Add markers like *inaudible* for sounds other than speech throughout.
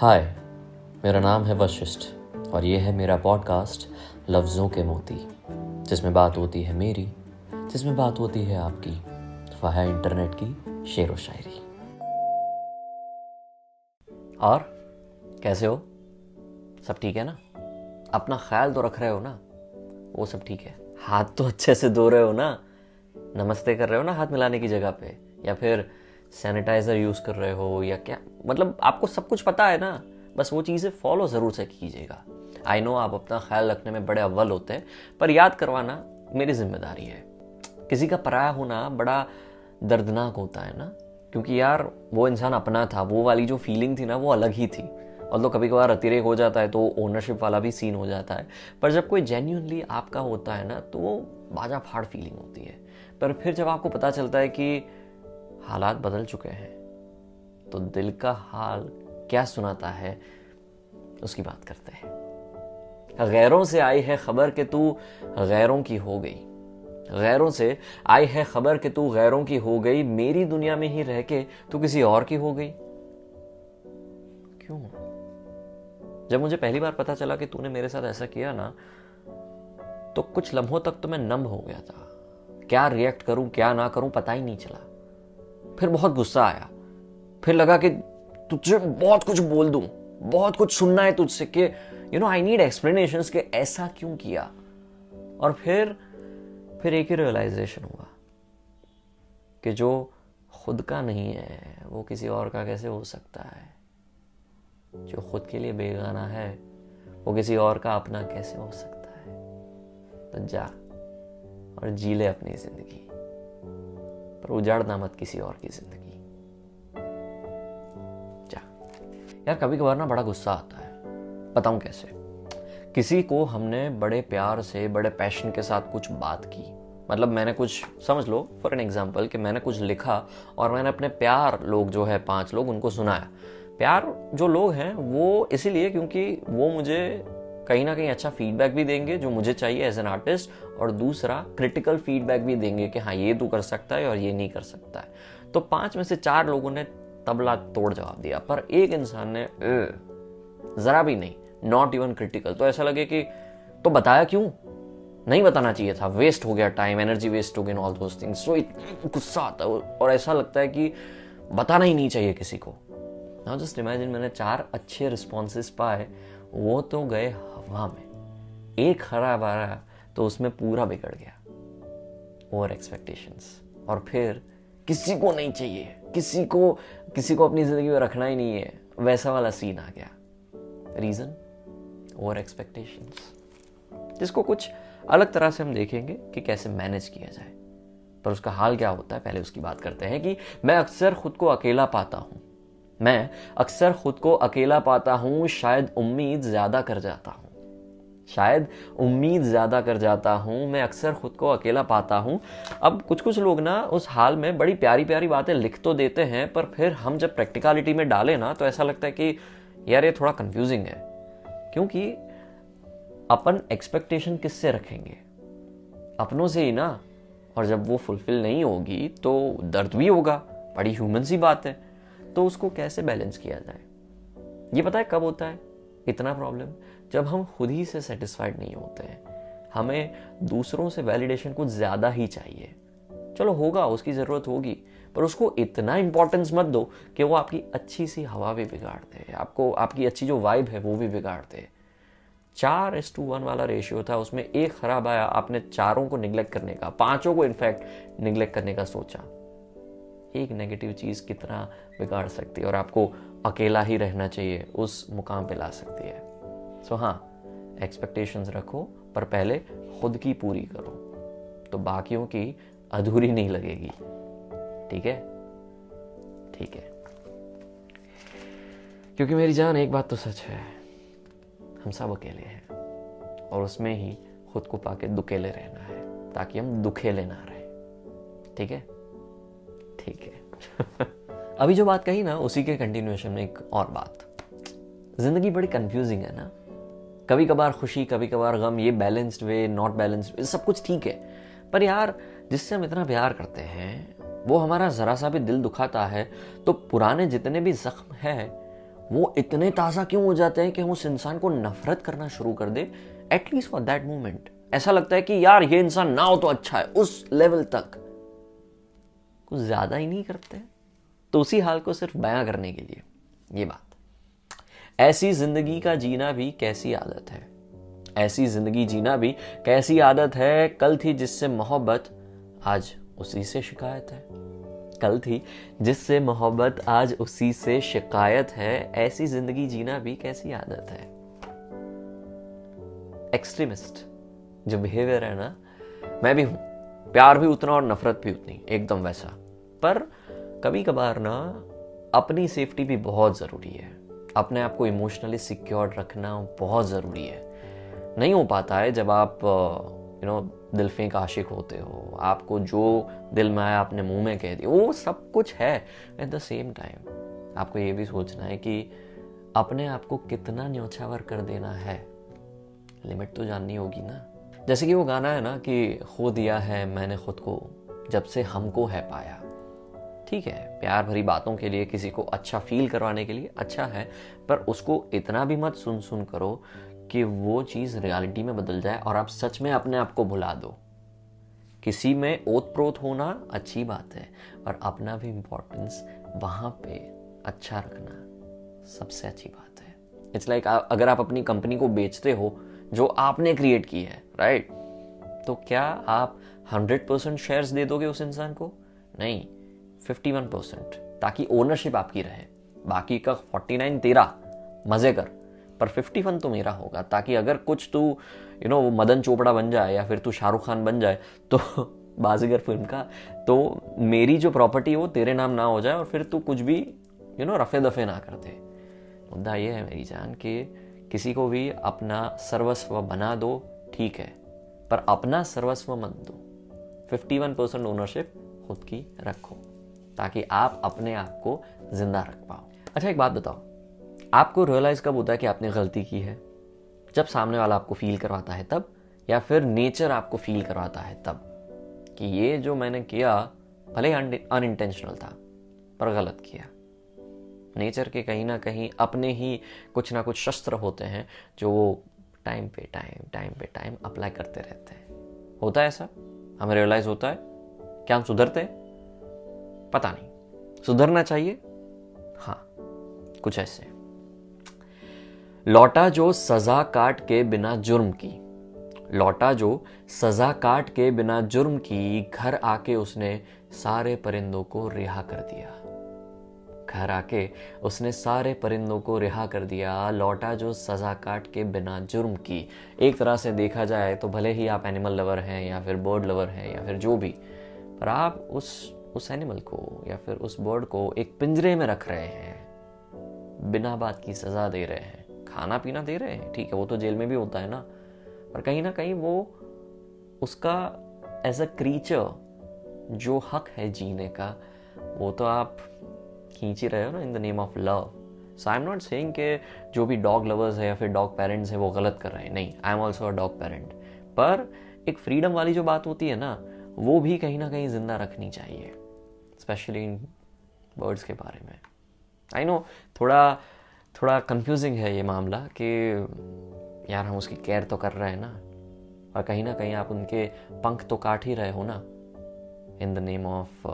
हाय मेरा नाम है वशिष्ठ और ये है मेरा पॉडकास्ट लफ्ज़ों के मोती, जिसमें बात होती है मेरी, जिसमें बात होती है आपकी। वह है इंटरनेट की शेर व शायरी। और, कैसे हो? सब ठीक है ना? अपना ख्याल तो रख रहे हो ना? वो सब ठीक है। हाथ तो अच्छे से धो रहे हो ना? नमस्ते कर रहे हो ना हाथ मिलाने की जगह पे? या फिर सैनिटाइज़र यूज़ कर रहे हो या क्या? मतलब आपको सब कुछ पता है ना? बस वो चीज़ें फॉलो ज़रूर से कीजिएगा। आई नो आप अपना ख्याल रखने में बड़े अव्वल होते हैं, पर याद करवाना मेरी ज़िम्मेदारी है। किसी का पराया होना बड़ा दर्दनाक होता है ना? क्योंकि यार, वो इंसान अपना था, वो वाली जो फीलिंग थी ना, वो अलग ही थी। और तो कभी कभार अतिरेक हो जाता है तो ओनरशिप वाला भी सीन हो जाता है। पर जब कोई जेन्यूनली आपका होता है ना तो वो बाजा फाड़ फीलिंग होती है। पर फिर जब आपको पता चलता है कि हालात बदल चुके हैं। तो दिल का हाल क्या सुनाता है, उसकी बात करते हैं। गैरों से आई है खबर कि तू गैरों की हो गई। गैरों से आई है खबर कि तू गैरों की हो गई, मेरी दुनिया में ही रह के तू किसी और की हो गई। क्यों? जब मुझे पहली बार पता चला कि तूने मेरे साथ ऐसा किया ना तो कुछ लम्हों तक तो मैं नंब हो गया था। क्या रिएक्ट करूँ, क्या ना करूँ पता ही नहीं चला। फिर बहुत गुस्सा आया। फिर लगा कि तुझे बहुत कुछ बोल दूँ, बहुत कुछ सुनना है तुझसे कि you know I need explanation कि ऐसा क्यों किया। और फिर फिर एक ही रियलाइजेशन हुआ कि जो खुद का नहीं है, वो किसी और का कैसे हो सकता है? जो खुद के लिए बेगाना है, वो किसी और का अपना कैसे हो सकता है? तो जा और जी ले अपनी ज़िंदगी। पर उजाड़ना मत किसी और की ज़िंदगी। जा। यार कभी कभार ना बड़ा गुस्सा आता है। बताऊँ कैसे? किसी को हमने बड़े प्यार से, बड़े पैशन के साथ कुछ बात की। मतलब मैंने कुछ, समझ लो फॉर एन एग्ज़ाम्पल कि मैंने कुछ लिखा और मैंने अपने प्यार लोग जो है, पाँच लोग उनको सुनाया। प्यार जो लोग हैं, वो इसीलिए क्योंकि वो मुझे कहीं ना कहीं अच्छा फीडबैक भी देंगे जो मुझे चाहिए एज एन आर्टिस्ट और दूसरा क्रिटिकल फीडबैक भी देंगे कि हाँ ये तू कर सकता है और ये नहीं कर सकता है। तो पाँच में से चार लोगों ने तबला तोड़ जवाब दिया, पर एक इंसान ने जरा भी नहीं नॉट इवन क्रिटिकल तो ऐसा लगे कि तो बताया क्यों? नहीं बताना चाहिए था वेस्ट हो गया टाइम एनर्जी वेस्ट हो गई ऑल दोस थिंग्स सो गुस्सा आता है और ऐसा लगता है कि बताना ही नहीं चाहिए किसी को। नाउ जस्ट इमेजिन मैंने चार अच्छे रिस्पॉन्सेस पाए, वो तो गए हवा में। एक आ रहा तो उसमें पूरा बिगड़ गया। ओवर एक्सपेक्टेशंस और फिर किसी को नहीं चाहिए। किसी को किसी को अपनी ज़िंदगी में रखना ही नहीं है। वैसा वाला सीन आ गया। रीजन ओवर एक्सपेक्टेशंस जिसको कुछ अलग तरह से हम देखेंगे कि कैसे मैनेज किया जाए। पर उसका हाल क्या होता है, पहले उसकी बात करते हैं कि मैं अक्सर खुद को अकेला पाता हूँ। मैं अक्सर खुद को अकेला पाता हूँ, शायद उम्मीद ज़्यादा कर जाता हूँ। शायद उम्मीद ज़्यादा कर जाता हूँ, मैं अक्सर खुद को अकेला पाता हूँ। अब कुछ कुछ लोग ना उस हाल में बड़ी प्यारी प्यारी बातें लिख तो देते हैं, पर फिर हम जब प्रैक्टिकलिटी में डालें ना तो ऐसा लगता है कि यार, ये थोड़ा कन्फ्यूजिंग है। क्योंकि अपन एक्सपेक्टेशन किससे रखेंगे? अपनों से ही ना। और जब वो फुलफिल नहीं होगी तो दर्द भी होगा। बड़ी ह्यूमन सी बात है। तो उसको कैसे बैलेंस किया जाए? ये पता है कब होता है? इतना प्रॉब्लम जब हम खुद ही से सेटिस्फाइड नहीं होते हैं, हमें दूसरों से वैलिडेशन कुछ ज़्यादा ही चाहिए। चलो होगा, उसकी ज़रूरत होगी, पर उसको इतना इंपॉर्टेंस मत दो कि वो आपकी अच्छी सी हवा भी बिगाड़ दे, आपको, आपकी अच्छी जो वाइब है वो भी बिगाड़ दे। चार एस टू वन वाला रेशियो था, उसमें एक खराब आया, आपने चारों को निग्लेक्ट करने का, पाँचों को इनफैक्ट निग्लेक्ट करने का सोचा। एक नेगेटिव चीज़ कितना बिगाड़ सकती है और आपको अकेला ही रहना चाहिए, उस मुकाम पे ला सकती है। सो हाँ एक्सपेक्टेशंस रखो, पर पहले खुद की पूरी करो। तो बाकियों की अधूरी नहीं लगेगी। ठीक है? ठीक है। क्योंकि मेरी जान एक बात तो सच है, हम सब अकेले हैं, और उसमें ही खुद को पाके दुकेले रहना है, ताकि हम दुखेले ना रहे। ठीक है? ठीक है। *laughs* अभी जो बात कही ना, उसी के कंटिन्यूएशन में एक और बात। ज़िंदगी बड़ी कंफ्यूजिंग है ना। कभी कभार खुशी कभी कभार गम, ये बैलेंस्ड वे नॉट बैलेंस्ड सब कुछ ठीक है। पर यार, जिससे हम इतना प्यार करते हैं, वो हमारा ज़रा सा भी दिल दुखाता है तो पुराने जितने भी जख्म है, वो इतने ताज़ा क्यों हो जाते हैं कि हम उस इंसान को नफरत करना शुरू कर दे at least for that moment ऐसा लगता है कि यार, ये इंसान ना हो तो अच्छा है, उस लेवल तक। कुछ ज़्यादा ही नहीं करते? तो उसी हाल को सिर्फ़ बयां करने के लिए। ये बात। ऐसी ज़िंदगी का जीना भी कैसी आदत है? ऐसी ज़िंदगी जीना भी कैसी आदत है? कल थी जिससे मोहब्बत, आज उसी से शिकायत है। कल थी जिससे मोहब्बत, आज उसी से शिकायत है। ऐसी ज़िंदगी जीना भी कैसी आदत है? एक्सट्रीमिस्ट जो बिहेवियर है ना, मैं भी हूँ। प्यार भी उतना और नफरत भी उतनी, एकदम वैसा। पर कभी कभार ना, अपनी सेफ्टी भी बहुत ज़रूरी है। अपने आप को इमोशनली सिक्योर रखना बहुत ज़रूरी है। नहीं हो पाता है जब आप यू नो दिल फेंक आशिक होते हो। आपको जो दिल में आया अपने मुँह में कह दिया, वो सब कुछ है। एट द सेम टाइम आपको ये भी सोचना है कि अपने आप को कितना न्योछावर कर देना है। लिमिट तो जाननी होगी ना। जैसे कि वो गाना है ना कि, खो दिया है मैंने खुद को, जब से हमको है पाया। ठीक है प्यार भरी बातों के लिए किसी को अच्छा फील करवाने के लिए अच्छा है पर उसको इतना भी मत सुन सुन करो कि वो चीज़ रियलिटी में बदल जाए और आप सच में अपने आप को भुला दो। किसी में ओत प्रोत होना अच्छी बात है और अपना भी इंपॉर्टेंस वहाँ पे अच्छा रखना सबसे अच्छी बात है। इट्स लाइक like, अगर आप अपनी कंपनी को बेचते हो जो आपने क्रिएट की है राइट right? तो क्या आप हंड्रेड परसेंट शेयर दे दोगे उस इंसान को? नहीं। फिफ्टी वन परसेंट ताकि ओनरशिप आपकी रहे। बाकी का फोर्टी नाइन तेरा मज़े कर। पर फिफ्टी वन तो मेरा होगा, ताकि अगर कुछ तू यू नो वो मदन चोपड़ा बन जाए या फिर तू शाहरुख खान बन जाए तो *laughs* बाजीगर फ़िल्म का तो मेरी जो प्रॉपर्टी है वो तेरे नाम ना हो जाए और फिर तू कुछ भी यू नो रफे दफे ना कर दे। मुद्दा ये है मेरी जान कि, किसी को भी अपना सर्वस्व बना दो, ठीक है। पर अपना सर्वस्व मत दो। फिफ्टी वन परसेंट ओनरशिप खुद की रखो। ताकि आप अपने आप को ज़िंदा रख पाओ। अच्छा एक बात बताओ। आपको रियलाइज़ कब होता है कि आपने गलती की है? जब सामने वाला आपको फील करवाता है तब? या फिर नेचर आपको फील करवाता है तब? कि ये जो मैंने किया, भले अनइंटेंशनल था, पर गलत किया। नेचर के कहीं ना कहीं अपने ही कुछ ना कुछ शस्त्र होते हैं, जो वो टाइम पे टाइम टाइम पे टाइम अप्लाई करते रहते हैं। होता है ऐसा? हमें रियलाइज़ होता है? क्या हम सुधरते हैं? पता नहीं। सुधरना चाहिए? हाँ कुछ ऐसे। लौटा जो सजा काट के बिना जुर्म की, लौटा जो सजा काट के बिना जुर्म की, घर आके उसने सारे परिंदों को रिहा कर दिया। घर आके उसने सारे परिंदों को रिहा कर दिया, लौटा जो सजा काट के बिना जुर्म की। एक तरह से देखा जाए तो भले ही आप एनिमल लवर हैं या फिर बर्ड लवर हैं या फिर जो भी, पर आप उस उस एनिमल को या फिर उस बर्ड को एक पिंजरे में रख रहे हैं। बिना बात की सजा दे रहे हैं। खाना पीना दे रहे हैं, ठीक है, वो तो जेल में भी होता है ना। पर कहीं ना कहीं वो उसका एज अ क्रीचर जो हक है जीने का, वो तो आप खींच ही रहे हो ना in the name of love so I am not saying कि जो भी डॉग लवर्स है या फिर डॉग पेरेंट्स है, वो गलत कर रहे हैं। नहीं I am also a dog parent पर एक फ्रीडम वाली जो बात होती है ना, वो भी कहीं ना कहीं ज़िंदा रखनी चाहिए। स्पेशली इन बर्ड्स के बारे में। आई नो थोड़ा थोड़ा कंफ्यूजिंग है ये मामला कि यार हम उसकी केयर तो कर रहे हैं ना, और कहीं ना कहीं आप उनके पंख तो काट ही रहे हो ना in the name of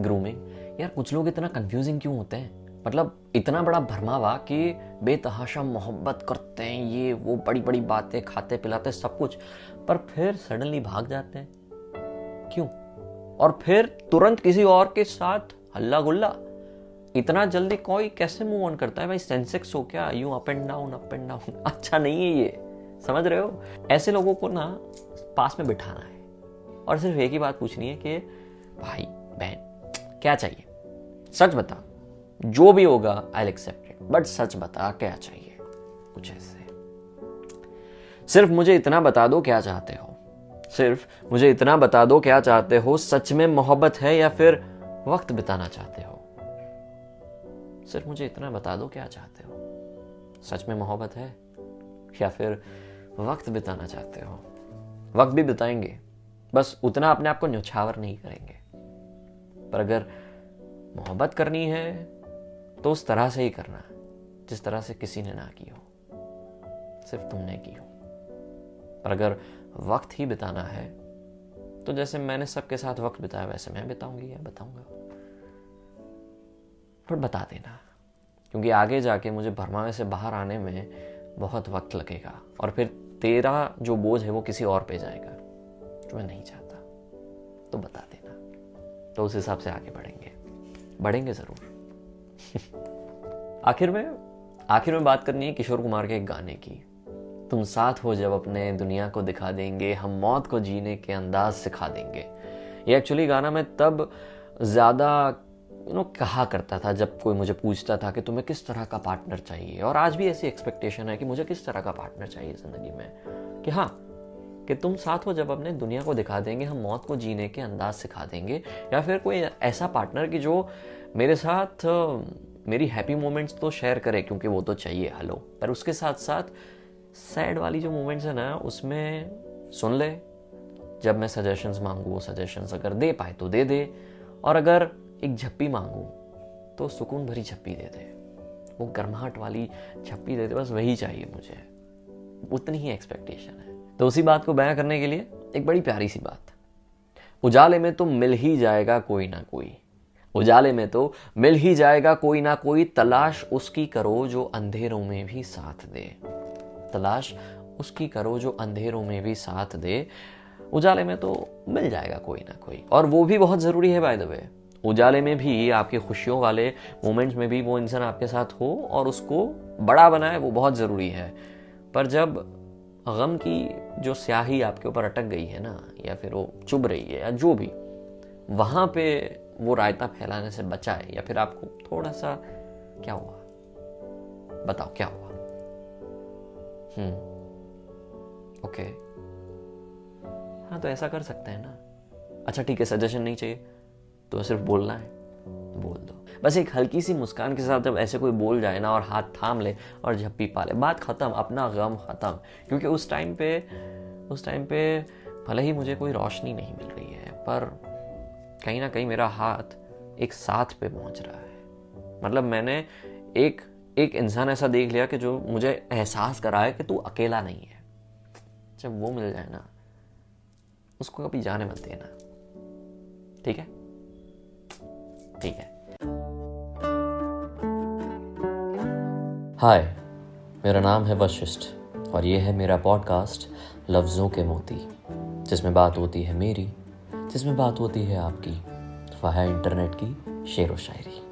grooming यार कुछ लोग इतना कंफ्यूजिंग क्यों होते हैं? मतलब इतना बड़ा भरमावा कि बेतहाशा मोहब्बत करते हैं, ये, वो बड़ी बड़ी बातें खाते पिलाते सब कुछ, पर फिर सडनली भाग जाते हैं। क्यों? और फिर तुरंत किसी और के साथ हल्ला गुल्ला इतना जल्दी कोई कैसे मूव ऑन करता है? भाई सेंसेक्स हो क्या? You up and down up and down अच्छा नहीं है ये। समझ रहे हो? ऐसे लोगों को ना पास में बिठाना है। और सिर्फ़ एक ही बात पूछनी है कि, भाई, बहन, क्या चाहिए? सच बता, जो भी होगा आई एक्सेप्ट इट बट सच बता, क्या चाहिए? कुछ ऐसे। सिर्फ़ मुझे इतना बता दो क्या चाहते हो। सिर्फ़ मुझे इतना बता दो क्या चाहते हो, सच में मोहब्बत है या फिर वक्त बिताना चाहते हो? सिर्फ़ मुझे इतना बता दो क्या चाहते हो? सच में मोहब्बत है या फिर वक्त बिताना चाहते हो? वक्त भी बिताएँगे, बस उतना अपने आप को न्यौछावर नहीं करेंगे। पर अगर मोहब्बत करनी है तो उस तरह से ही करना, जिस तरह से किसी ने ना की हो, सिर्फ़ तुमने की हो। पर अगर वक्त ही बिताना है। तो जैसे मैंने सबके साथ वक्त बिताया, वैसे मैं बिताऊँगी, या बताऊँगा। पर बता देना, क्योंकि आगे जाके मुझे भरमावे से बाहर आने में बहुत वक्त लगेगा, और फिर तेरा जो बोझ है वो किसी और पे जाएगा, जो मैं नहीं चाहता। तो बता देना। तो उस हिसाब से आगे बढ़ेंगे। बढ़ेंगे ज़रूर। *laughs* आखिर में आखिर में बात करनी है किशोर कुमार के एक गाने की। तुम साथ हो जब अपने दुनिया को दिखा देंगे, हम मौत को जीने के अंदाज सिखा देंगे। ये एक्चुअली गाना मैं तब ज़्यादा यू नो कहा करता था जब कोई मुझे पूछता था कि तुम्हें किस तरह का पार्टनर चाहिए। और आज भी ऐसी एक्सपेक्टेशन है कि मुझे किस तरह का पार्टनर चाहिए ज़िंदगी में। कि हाँ कि तुम साथ हो जब अपने दुनिया को दिखा देंगे, हम मौत को जीने के अंदाज सिखा देंगे। या फिर कोई ऐसा पार्टनर कि जो मेरे साथ, मेरी हैप्पी मोमेंट्स तो शेयर करे, क्योंकि वो तो चाहिए हेलो पर उसके साथ साथ सैड वाली जो मोमेंट्स है ना, उसमें सुन ले। जब मैं सजेशंस मांगू, वो सजेशंस अगर दे पाए तो दे दे। और अगर एक झप्पी मांगू तो सुकून भरी झप्पी दे दे। वो गर्माहट वाली झप्पी दे दे, बस वही चाहिए मुझे। उतनी ही एक्सपेक्टेशन है। तो उसी बात को बयां करने के लिए एक बड़ी प्यारी सी बात। उजाले में तो मिल ही जाएगा कोई ना कोई। उजाले में तो मिल ही जाएगा कोई ना कोई तलाश उसकी करो जो अंधेरों में भी साथ दे। तलाश उसकी करो जो अंधेरों में भी साथ दे। उजाले में तो मिल जाएगा कोई ना कोई। और वो भी बहुत ज़रूरी है बाय द वे उजाले में भी आपके खुशियों वाले मोमेंट्स में भी वो इंसान आपके साथ हो और उसको बड़ा बनाए, वो बहुत ज़रूरी है। पर जब गम की जो स्याही आपके ऊपर अटक गई है ना, या फिर वो चुभ रही है, या जो भी, वहाँ पे वो रायता फैलाने से बचाए, या फिर आपको थोड़ा सा क्या हुआ? बताओ, क्या हुआ? हम्म। ओके हाँ तो ऐसा कर सकते हैं ना। अच्छा ठीक है सजेशन नहीं चाहिए। तो सिर्फ़ बोलना है। बोल दो। बस एक हल्की सी मुस्कान के साथ जब ऐसे कोई बोल जाए ना और हाथ थाम ले और झप्पी पा ले। बात ख़त्म, अपना गम ख़त्म। क्योंकि उस टाइम पे, उस टाइम पे भले ही मुझे कोई रोशनी नहीं मिल रही है, पर कहीं ना कहीं मेरा हाथ एक साथ पे पहुँच रहा है। मतलब मैंने एक एक इंसान ऐसा देख लिया कि जो मुझे एहसास कराए कि तू अकेला नहीं है। जब वो मिल जाए ना, उसको कभी जाने मत देना। ठीक है? ठीक है। हाय मेरा नाम है वशिष्ठ और ये है मेरा पॉडकास्ट लफ्ज़ों के मोती, जिसमें बात होती है मेरी, जिसमें बात होती है आपकी। वह है इंटरनेट की शेर व शायरी